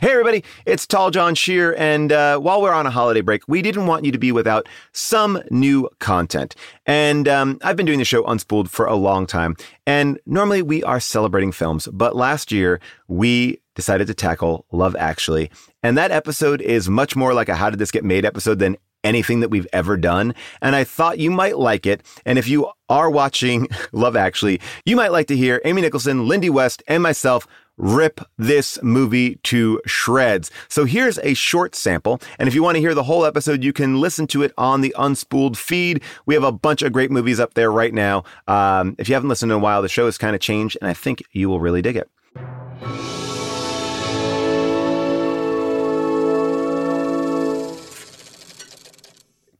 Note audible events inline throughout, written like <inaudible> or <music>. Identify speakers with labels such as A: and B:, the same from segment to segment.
A: Hey, everybody, it's Tall John Scheer. And uh, while we're on a holiday break, we didn't want you to be without some new content. And um, I've been doing the show Unspooled for a long time. And normally we are celebrating films, but last year we decided to tackle Love Actually. And that episode is much more like a How Did This Get Made episode than anything that we've ever done. And I thought you might like it. And if you are watching <laughs> Love Actually, you might like to hear Amy Nicholson, Lindy West, and myself rip this movie to shreds. So here's a short sample. And if you want to hear the whole episode, you can listen to it on the Unspooled feed. We have a bunch of great movies up there right now. Um, if you haven't listened in a while, the show has kind of changed, and I think you will really dig it.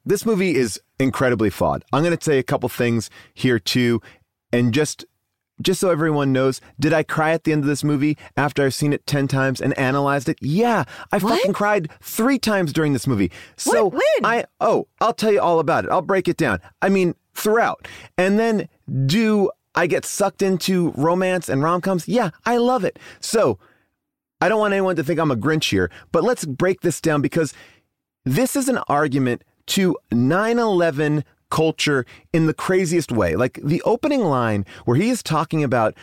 A: This movie is incredibly flawed. I'm going to say a couple things here too, and just just so everyone knows, did I cry at the end of this movie after I've seen it 10 times and analyzed it? Yeah, I
B: What?
A: fucking cried 3 times during this movie. So
B: What? When?
A: I oh, I'll tell you all about it. I'll break it down. I mean, throughout. And then do I get sucked into romance and rom-coms? Yeah, I love it. So, I don't want anyone to think I'm a Grinch here, but let's break this down because this is an argument to 9 11 culture in the craziest way. Like the opening line where he is talking about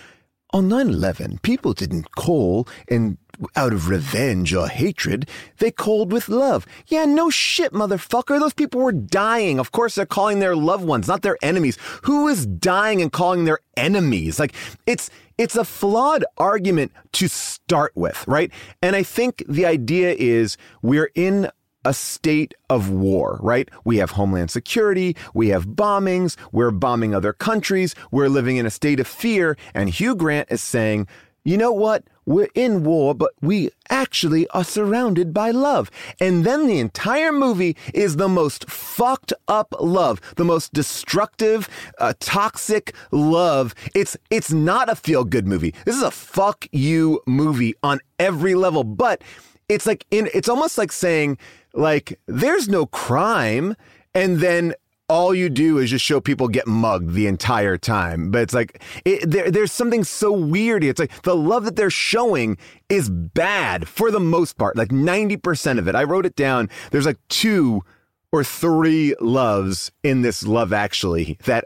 A: on 9 11, people didn't call and out of revenge or hatred, they called with love. Yeah, no shit, motherfucker. Those people were dying. Of course, they're calling their loved ones, not their enemies. Who is dying and calling their enemies? Like, it's it's a flawed argument to start with, right? And I think the idea is we're in a state of war, right? We have homeland security, we have bombings, we're bombing other countries, we're living in a state of fear. And Hugh Grant is saying, you know what? We're in war, but we actually are surrounded by love. And then the entire movie is the most fucked up love, the most destructive, uh, toxic love. It's it's not a feel good movie. This is a fuck you movie on every level. But it's like in it's almost like saying like there's no crime and then all you do is just show people get mugged the entire time. But it's like it, there, there's something so weird. It's like the love that they're showing is bad for the most part like 90% of it. I wrote it down. There's like two or three loves in this love actually that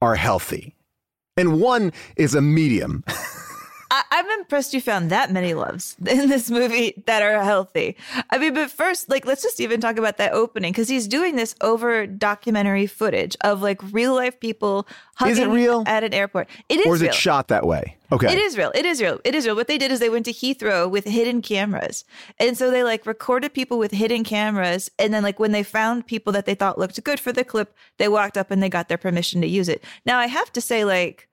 A: are healthy. And one is a medium <laughs>
B: I- I'm impressed you found that many loves <laughs> in this movie that are healthy. I mean, but first, like, let's just even talk about that opening because he's doing this over documentary footage of like real life people hugging
A: Is it real?
B: at an airport. It is
A: or is
B: real.
A: it shot that way okay
B: It is real. It is real. It is real. What they did is they went to Heathrow with hidden cameras. And so they like recorded people with hidden cameras. And then, like, when they found people that they thought looked good for the clip, they walked up and they got their permission to use it. Now, I have to say, like,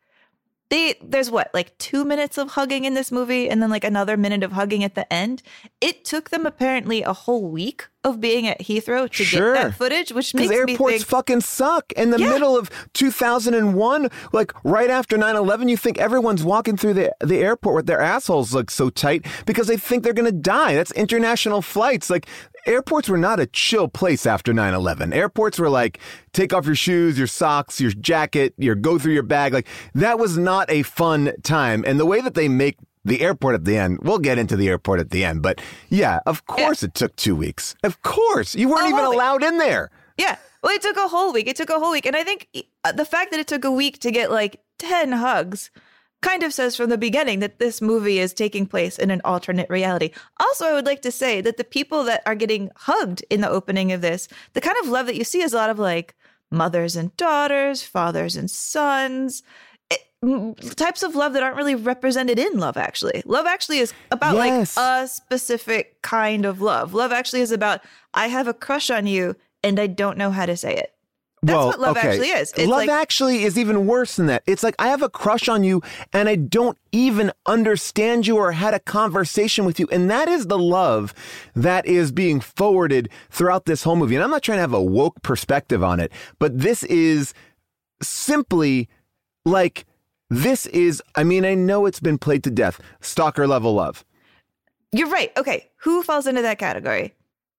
B: they there's what like two minutes of hugging in this movie and then like another minute of hugging at the end it took them apparently a whole week of being at heathrow to
A: Sure.
B: get that footage which makes me
A: airports
B: think
A: fucking suck. In the
B: Yeah.
A: middle of 2001, like right after 9-11, you think everyone's walking through the, the airport with their assholes like so tight because they think they're going to die. That's international flights. Like airports were not a chill place after 9-11. Airports were like, take off your shoes, your socks, your jacket, your go through your bag. Like that was not a fun time. And the way that they make the airport at the end, we'll get into the airport at the end. But yeah, of course it took two weeks. Of course. You weren't even
B: week.
A: allowed in there.
B: Yeah. Well, it took a whole week. It took a whole week. And I think uh, the fact that it took a week to get like 10 hugs kind of says from the beginning that this movie is taking place in an alternate reality. Also, I would like to say that the people that are getting hugged in the opening of this, the kind of love that you see is a lot of like mothers and daughters, fathers and sons. Eh, it, types of love that aren't really represented in love actually love actually is about
A: Yes.
B: like a specific kind of love love actually is about i have a crush on you and I don't know how to say it. That's
A: well,
B: what love
A: okay.
B: actually is. It's
A: love
B: like-
A: actually is even worse than that. It's like I have a crush on you and I don't even understand you or had a conversation with you. And that is the love that is being forwarded throughout this whole movie. And I'm not trying to have a woke perspective on it, but this is simply like this is I mean, I know it's been played to death. Stalker level love.
B: You're right. Okay. Who falls into that category?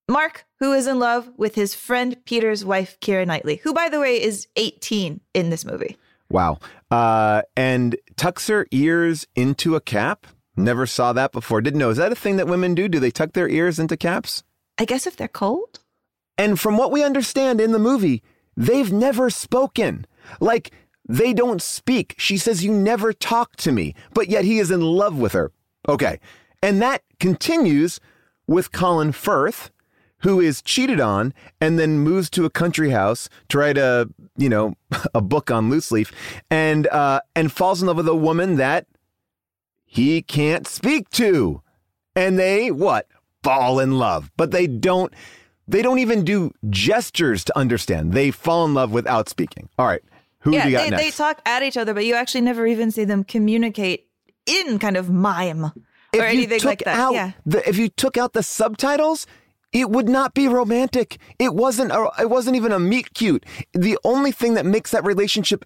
B: Mark, who is in love with his friend Peter's wife, Keira Knightley, who, by the way, is 18 in this movie.
A: Wow. Uh, and tucks her ears into a cap. Never saw that before. Didn't know. Is that a thing that women do? Do they tuck their ears into caps?
B: I guess if they're cold.
A: And from what we understand in the movie, they've never spoken. Like, they don't speak. She says, You never talk to me, but yet he is in love with her. Okay. And that continues with Colin Firth, who is cheated on and then moves to a country house to write a, you know, <laughs> a book on loose leaf and, uh, and falls in love with a woman that he can't speak to. And they, what? Fall in love. But they don't, they don't even do gestures to understand. They fall in love without speaking. All right. Who
B: yeah,
A: do you got
B: they,
A: next?
B: they talk at each other, but you actually never even see them communicate in kind of mime or
A: if you
B: anything like that. yeah.
A: the, if you took out the subtitles, it would not be romantic. It wasn't. A, it wasn't even a meet cute. The only thing that makes that relationship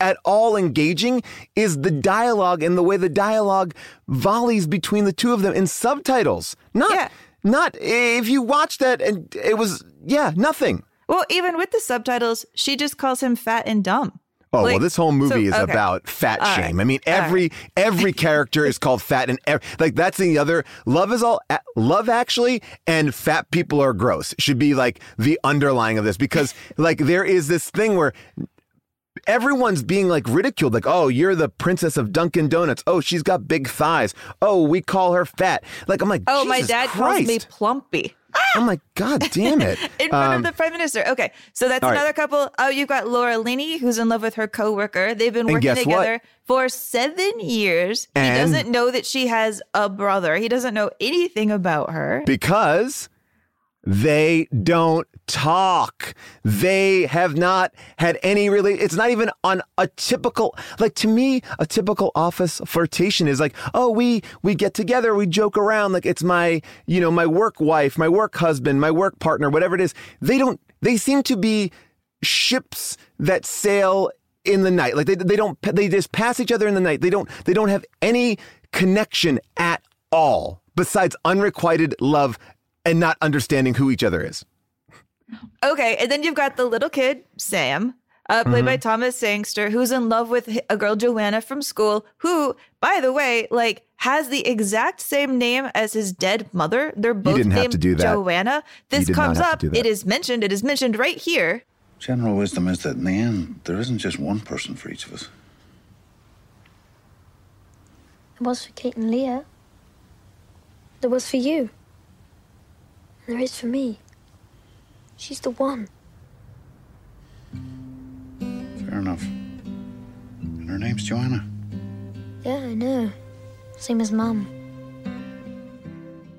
A: at all engaging is the dialogue and the way the dialogue volleys between the two of them in subtitles. Not.
B: Yeah.
A: Not if you watch that and it was yeah nothing.
B: Well, even with the subtitles, she just calls him fat and dumb.
A: Oh well, this whole movie
B: so-
A: is
B: okay.
A: about fat
B: All right.
A: shame. I mean, every <laughs> every character is called fat, and like that's the other love is all love actually, and fat people are gross should be like the underlying of this because like there is this thing where everyone's being like ridiculed like oh you're the princess of dunkin donuts oh she's got big thighs oh we call her fat like i'm like
B: Oh, my dad
A: Christ.
B: calls me plumpy.
A: i'm like god damn it <laughs>
B: in front
A: Um,
B: of the prime minister. Okay, so that's
A: all right.
B: another couple. Oh, you've got Laura Linney, who's in love with her coworker. They've been working
A: guess what?
B: together for seven years.
A: And-
B: he doesn't know that she has a brother. He doesn't know anything about her.
A: because they don't talk. They have not had any really, it's not even on a typical, like to me, a typical office flirtation is like, oh, we, we get together, we joke around. Like it's my, you know, my work wife, my work husband, my work partner, whatever it is. They don't, they seem to be ships that sail in the night. Like they, they don't, they just pass each other in the night. They don't, they don't have any connection at all besides unrequited love and not understanding who each other is.
B: Okay, and then you've got the little kid, Sam, uh, played
A: Mm-hmm.
B: by Thomas Sangster, who's in love with a girl, Joanna, from school, who, by the way, like has the exact same name as his dead mother. They're both
A: didn't have
B: named
A: to do that.
B: Joanna. This comes up. It is mentioned. It is mentioned right here.
C: General wisdom is that in the end, there isn't just one person for each of us.
D: It was for Kate and Leo. There was for you. And there is for me. She's the one.
C: Fair enough. And her name's Joanna.
D: Yeah, I know. Same as Mum.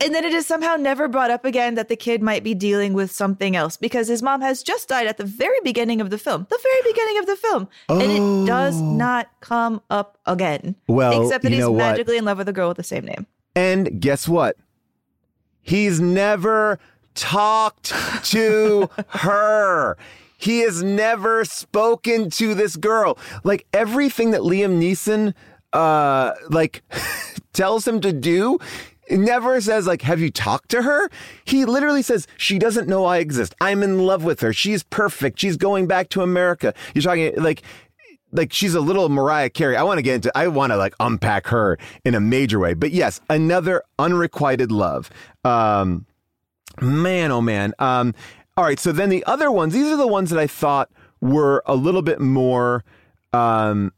B: And then it is somehow never brought up again that the kid might be dealing with something else because his mom has just died at the very beginning of the film. The very beginning of the film. And it oh. does not come up again.
A: Oh. Well,
B: except that
A: you
B: he's
A: know what?
B: magically in love with a girl with the same name.
A: And guess what? He's never talked to <laughs> her. He has never spoken to this girl. Like everything that Liam Neeson uh like <laughs> tells him to do, never says like have you talked to her? He literally says she doesn't know I exist. I'm in love with her. She's perfect. She's going back to America. You're talking like like she's a little Mariah Carey. I want to get into I want to like unpack her in a major way. But yes, another unrequited love. Um man oh man. Um all right, so then the other ones, these are the ones that I thought were a little bit more um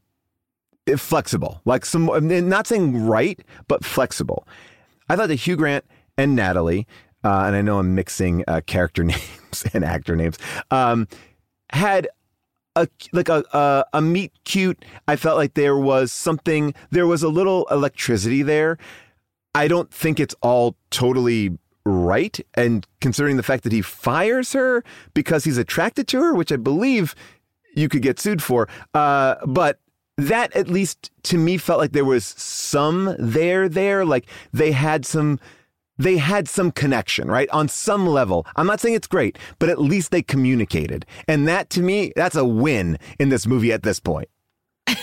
A: flexible. Like some I'm not saying right, but flexible. I thought that Hugh Grant and Natalie, uh, and I know I'm mixing uh, character <laughs> names and actor names, um, had a like a, a a meet cute. I felt like there was something. There was a little electricity there. I don't think it's all totally right. And considering the fact that he fires her because he's attracted to her, which I believe you could get sued for. Uh, but that at least to me felt like there was some there there. Like they had some they had some connection, right? On some level. I'm not saying it's great, but at least they communicated. And that to me, that's a win in this movie at this point. <laughs>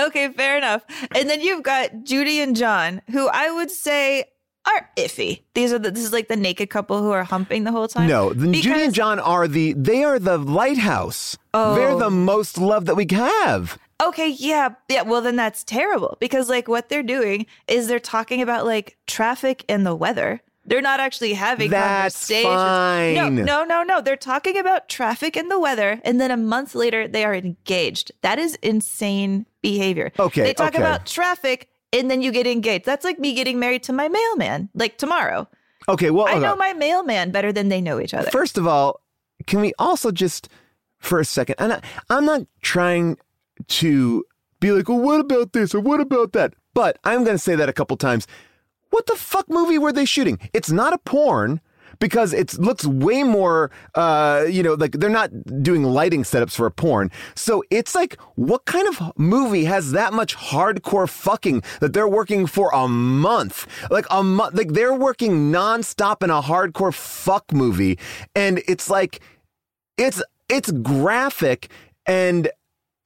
B: Okay, fair enough. And then you've got Judy and John, who I would say are iffy. These are the, this is like the naked couple who are humping the whole time.
A: No, the Judy and John are the they are the lighthouse. They're
B: Oh.
A: the most love that we have.
B: Okay, yeah, yeah. Well, then that's terrible because like what they're doing is they're talking about like traffic and the weather. They're not actually having
A: That's
B: conversations. No,
A: fine.
B: no, no, no. They're talking about traffic and the weather, and then a month later they are engaged. That is insane behavior.
A: Okay,
B: They talk
A: okay.
B: about traffic and then you get engaged. That's like me getting married to my mailman, like tomorrow.
A: Okay, well,
B: I
A: okay.
B: know my mailman better than they know each other.
A: First of all, can we also just, for a second, and I, I'm not trying to be like, well, what about this or what about that? But I'm going to say that a couple times. What the fuck movie were they shooting? It's not a porn because it looks way more, uh, you know, like they're not doing lighting setups for a porn. So it's like, what kind of movie has that much hardcore fucking that they're working for a month? Like a month, like they're working nonstop in a hardcore fuck movie. And it's like, it's, it's graphic and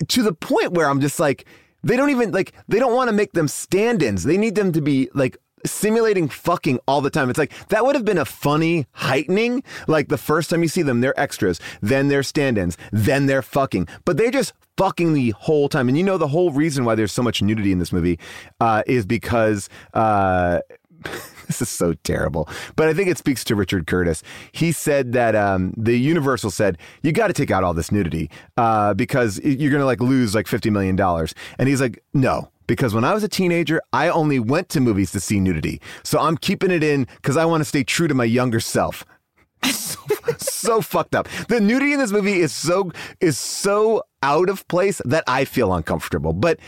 A: to the point where I'm just like, they don't even like, they don't want to make them stand ins. They need them to be like, simulating fucking all the time. It's like that would have been a funny heightening. Like the first time you see them, they're extras, then they're stand-ins, then they're fucking. But they're just fucking the whole time. And you know the whole reason why there's so much nudity in this movie uh, is because uh, <laughs> <laughs> this is so terrible. But I think it speaks to Richard Curtis. He said that um, the Universal said you got to take out all this nudity uh, because you're going to like lose like fifty million dollars. And he's like, no. Because when I was a teenager, I only went to movies to see nudity. So I'm keeping it in because I want to stay true to my younger self. <laughs> so, so fucked up. The nudity in this movie is so is so out of place that I feel uncomfortable. But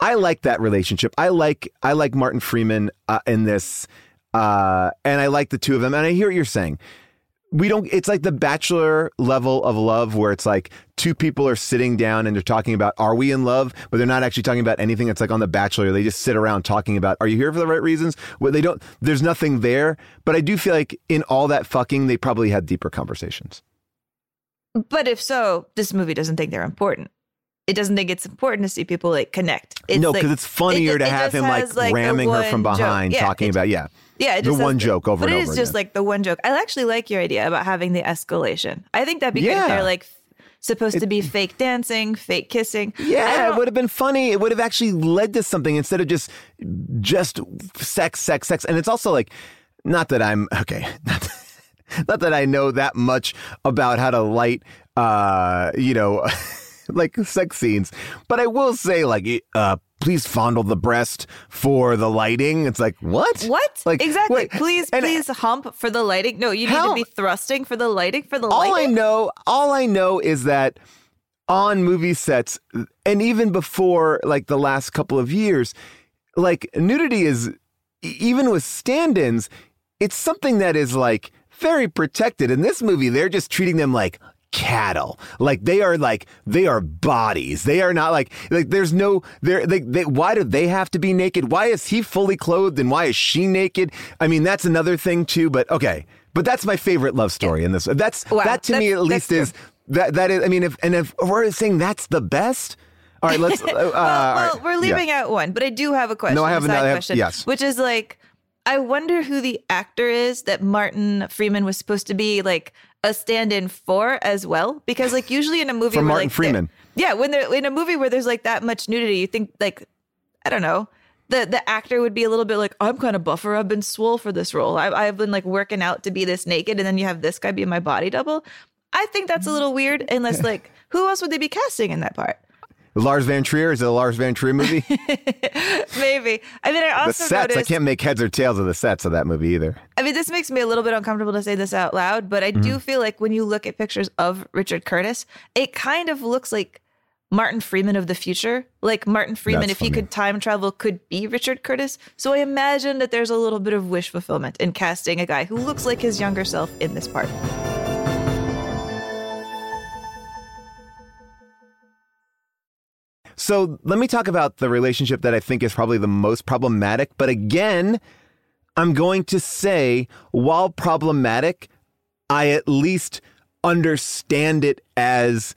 A: I like that relationship. I like I like Martin Freeman uh, in this, uh, and I like the two of them. And I hear what you're saying. We don't. It's like the Bachelor level of love, where it's like two people are sitting down and they're talking about are we in love, but they're not actually talking about anything. It's like on the Bachelor, they just sit around talking about are you here for the right reasons? Well, they don't. There's nothing there. But I do feel like in all that fucking, they probably had deeper conversations.
B: But if so, this movie doesn't think they're important. It doesn't think it's important to see people like connect. It's
A: no,
B: like-
A: because it's funnier
B: it-
A: to
B: it
A: have him like,
B: the
A: ramming her from behind,
B: Yeah,
A: talking
B: it-
A: about yeah.
B: Yeah, it
A: the one
B: has
A: joke over
B: but
A: and
B: it is
A: over
B: just
A: again.
B: like the one joke. I actually like your idea about having the escalation. I think that'd be
A: Yeah.
B: good. They're like supposed to be fake dancing, fake kissing.
A: Yeah, it would have been funny. It would have actually led to something instead of just just sex, sex, sex. And it's also like, not that I'm okay, <laughs> not, not that I know that much about how to light, uh, you know, <laughs> <laughs> like sex scenes, but I will say, like, uh, please fondle the breast for the lighting. It's like what?
B: What?
A: Like
B: exactly.
A: wait,
B: please,
A: and-
B: please hump for the lighting. No, you need
A: How-
B: to be thrusting for the lighting for the
A: all I know, all I know is that on movie sets, and even before like the last couple of years, like nudity is even with stand-ins, it's something that is like very protected. In this movie, they're just treating them like cattle like they are like they are bodies they are not like like there's no there they, they why do they have to be naked why is he fully clothed and why is she naked i mean that's another thing too but okay but that's my favorite love story in this that's
B: Wow,
A: that to me at least is that that is i mean if and if we're saying that's the best all right let's <laughs> uh,
B: well, well,
A: right.
B: we're
A: Yeah.
B: leaving out one, but I do have a question.
A: No, I have another-
B: question.
A: yes.
B: Which is like, I wonder who the actor is that Martin Freeman was supposed to be like a stand-in for as well, because like usually in a movie
A: For Martin
B: like,
A: Freeman.
B: yeah, when they're in a movie where there's like that much nudity, you think like, I don't know. The, the actor would be a little bit like I'm kind of buffer. I've been swole for this role. I, I've been like working out to be this naked, and then you have this guy be my body double. I think that's a mm. little weird. Unless like, who else would they be casting in that part?
A: Lars von trier is it a lars von trier movie <laughs>
B: Maybe. I mean, I
A: the
B: also
A: sets i can't make heads or tails of the sets of that movie either
B: I mean, this makes me a little bit uncomfortable to say this out loud, but I
A: Mm-hmm.
B: do feel like when you look at pictures of Richard Curtis, it kind of looks like Martin Freeman of the future. Like Martin Freeman,
A: That's
B: if he could time travel, could be Richard Curtis. So I imagine that there's a little bit of wish fulfillment in casting a guy who looks like his younger self in this part.
A: So let me talk about the relationship that I think is probably the most problematic. But again, I'm going to say, while problematic, I at least understand it as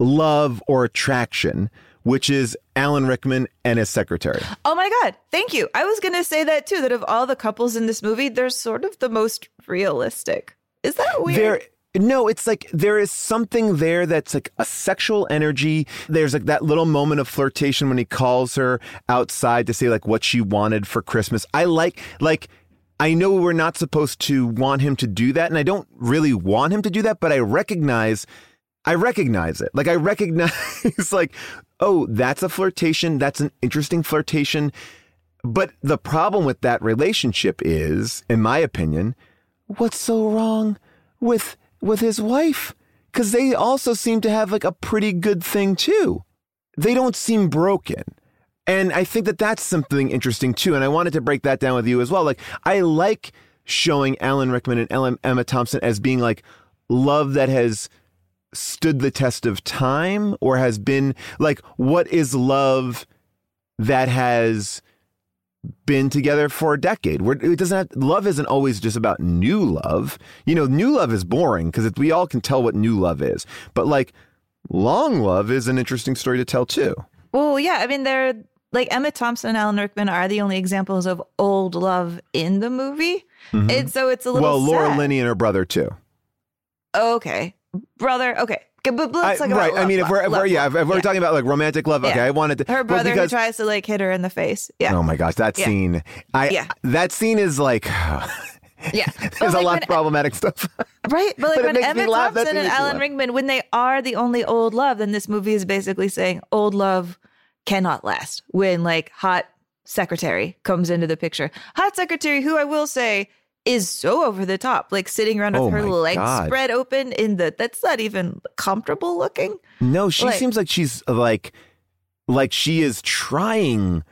A: love or attraction, which is Alan Rickman and his secretary.
B: Oh my God. Thank you. I was going to say that too, that of all the couples in this movie, they're sort of the most realistic. Is that weird?
A: They're No, it's like there is something there that's like a sexual energy. There's like that little moment of flirtation when he calls her outside to say like what she wanted for Christmas. I like like I know we're not supposed to want him to do that and I don't really want him to do that, but I recognize I recognize it. Like I recognize <laughs> like oh, that's a flirtation. That's an interesting flirtation. But the problem with that relationship is, in my opinion, what's so wrong with with his wife because they also seem to have like a pretty good thing too. They don't seem broken. And I think that that's something interesting too. And I wanted to break that down with you as well. Like, I like showing Alan Rickman and Emma Thompson as being like love that has stood the test of time or has been like, what is love that has been together for a decade. We're, it doesn't have, love isn't always just about new love. You know, new love is boring because we all can tell what new love is. But like long love is an interesting story to tell too.
B: Well, yeah, I mean they're like Emma Thompson and Alan Rickman are the only examples of old love in the movie. Mm-hmm. And so it's a little
A: Well, Laura
B: sad.
A: Linney and her brother too.
B: Okay. Brother, okay. But let's
A: I,
B: talk
A: right.
B: Love,
A: I mean, if we're, if we're yeah, if, we're
B: yeah.
A: talking about like romantic love, okay,
B: Yeah.
A: I wanted to.
B: her brother
A: because,
B: who tries to like hit her in the face. Yeah.
A: Oh my gosh, that
B: Yeah.
A: scene! I
B: Yeah.
A: that scene is like <laughs>
B: Yeah.
A: there's <laughs>
B: But,
A: a lot
B: when-
A: of problematic stuff.
B: Right, but like <laughs>
A: But
B: when Emma. Thompson and Alan
A: laugh.
B: Rickman, when they are the only old love, then this movie is basically saying old love cannot last. When like hot secretary comes into the picture, hot secretary, who I will say is so over the top, like sitting around with
A: Oh
B: her legs
A: God.
B: spread open in the that's not even comfortable looking.
A: No, she
B: Like-
A: seems like she's uh, like like she is trying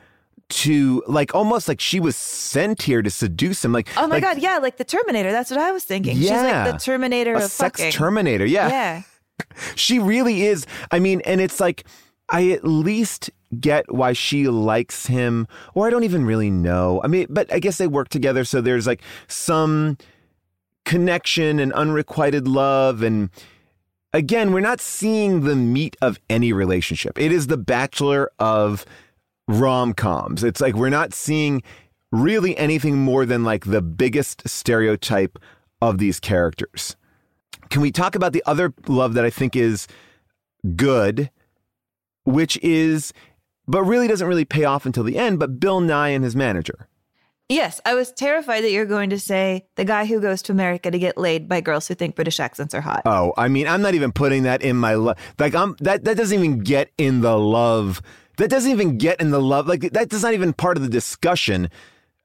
A: to like almost like she was sent here to seduce him. Like
B: Oh my
A: like
B: god, yeah, like the Terminator. That's what I was thinking. She's
A: Yeah.
B: like the Terminator
A: a
B: of
A: sex
B: fucking.
A: terminator. Yeah.
B: yeah. <laughs>
A: She really is. I mean, and it's like I at least get why she likes him, or I don't even really know. I mean, but I guess they work together, so there's like some connection and unrequited love and again, we're not seeing the meat of any relationship. It is the bachelor of rom-coms. It's like we're not seeing really anything more than like the biggest stereotype of these characters. Can we talk about the other love that I think is good, which is but really doesn't really pay off until the end, but Billy Mack and his manager.
B: Yes, I was terrified that you're going to say the guy who goes to America to get laid by girls who think British accents are hot.
A: Oh, I mean, I'm not even putting that in my love. Like I'm that that doesn't even get in the love. That doesn't even get in the love. Like that's not even part of the discussion.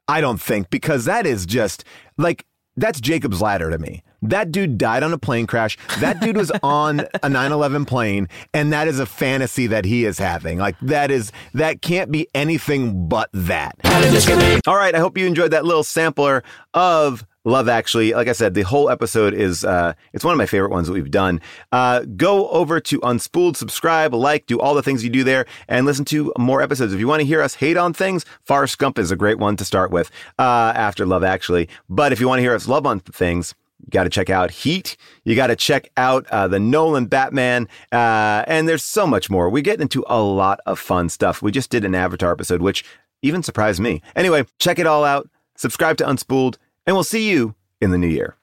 A: I don't think because that is just like that's Jacob's ladder to me. That dude died on a plane crash. That dude was on a 9/11 plane and that is a fantasy that he is having. Like that is that can't be anything but that. All right, I hope you enjoyed that little sampler of Love Actually. Like I said, the whole episode is uh it's one of my favorite ones that we've done. Uh go over to Unspooled, subscribe, like, do all the things you do there and listen to more episodes. If you want to hear us hate on things, Forrest Gump is a great one to start with uh after Love Actually. But if you want to hear us love on things, you got to check out Heat. You got to check out uh, the Nolan Batman. Uh, and there's so much more. We get into a lot of fun stuff. We just did an Avatar episode, which even surprised me. Anyway, check it all out. Subscribe to Unspooled, and we'll see you in the new year.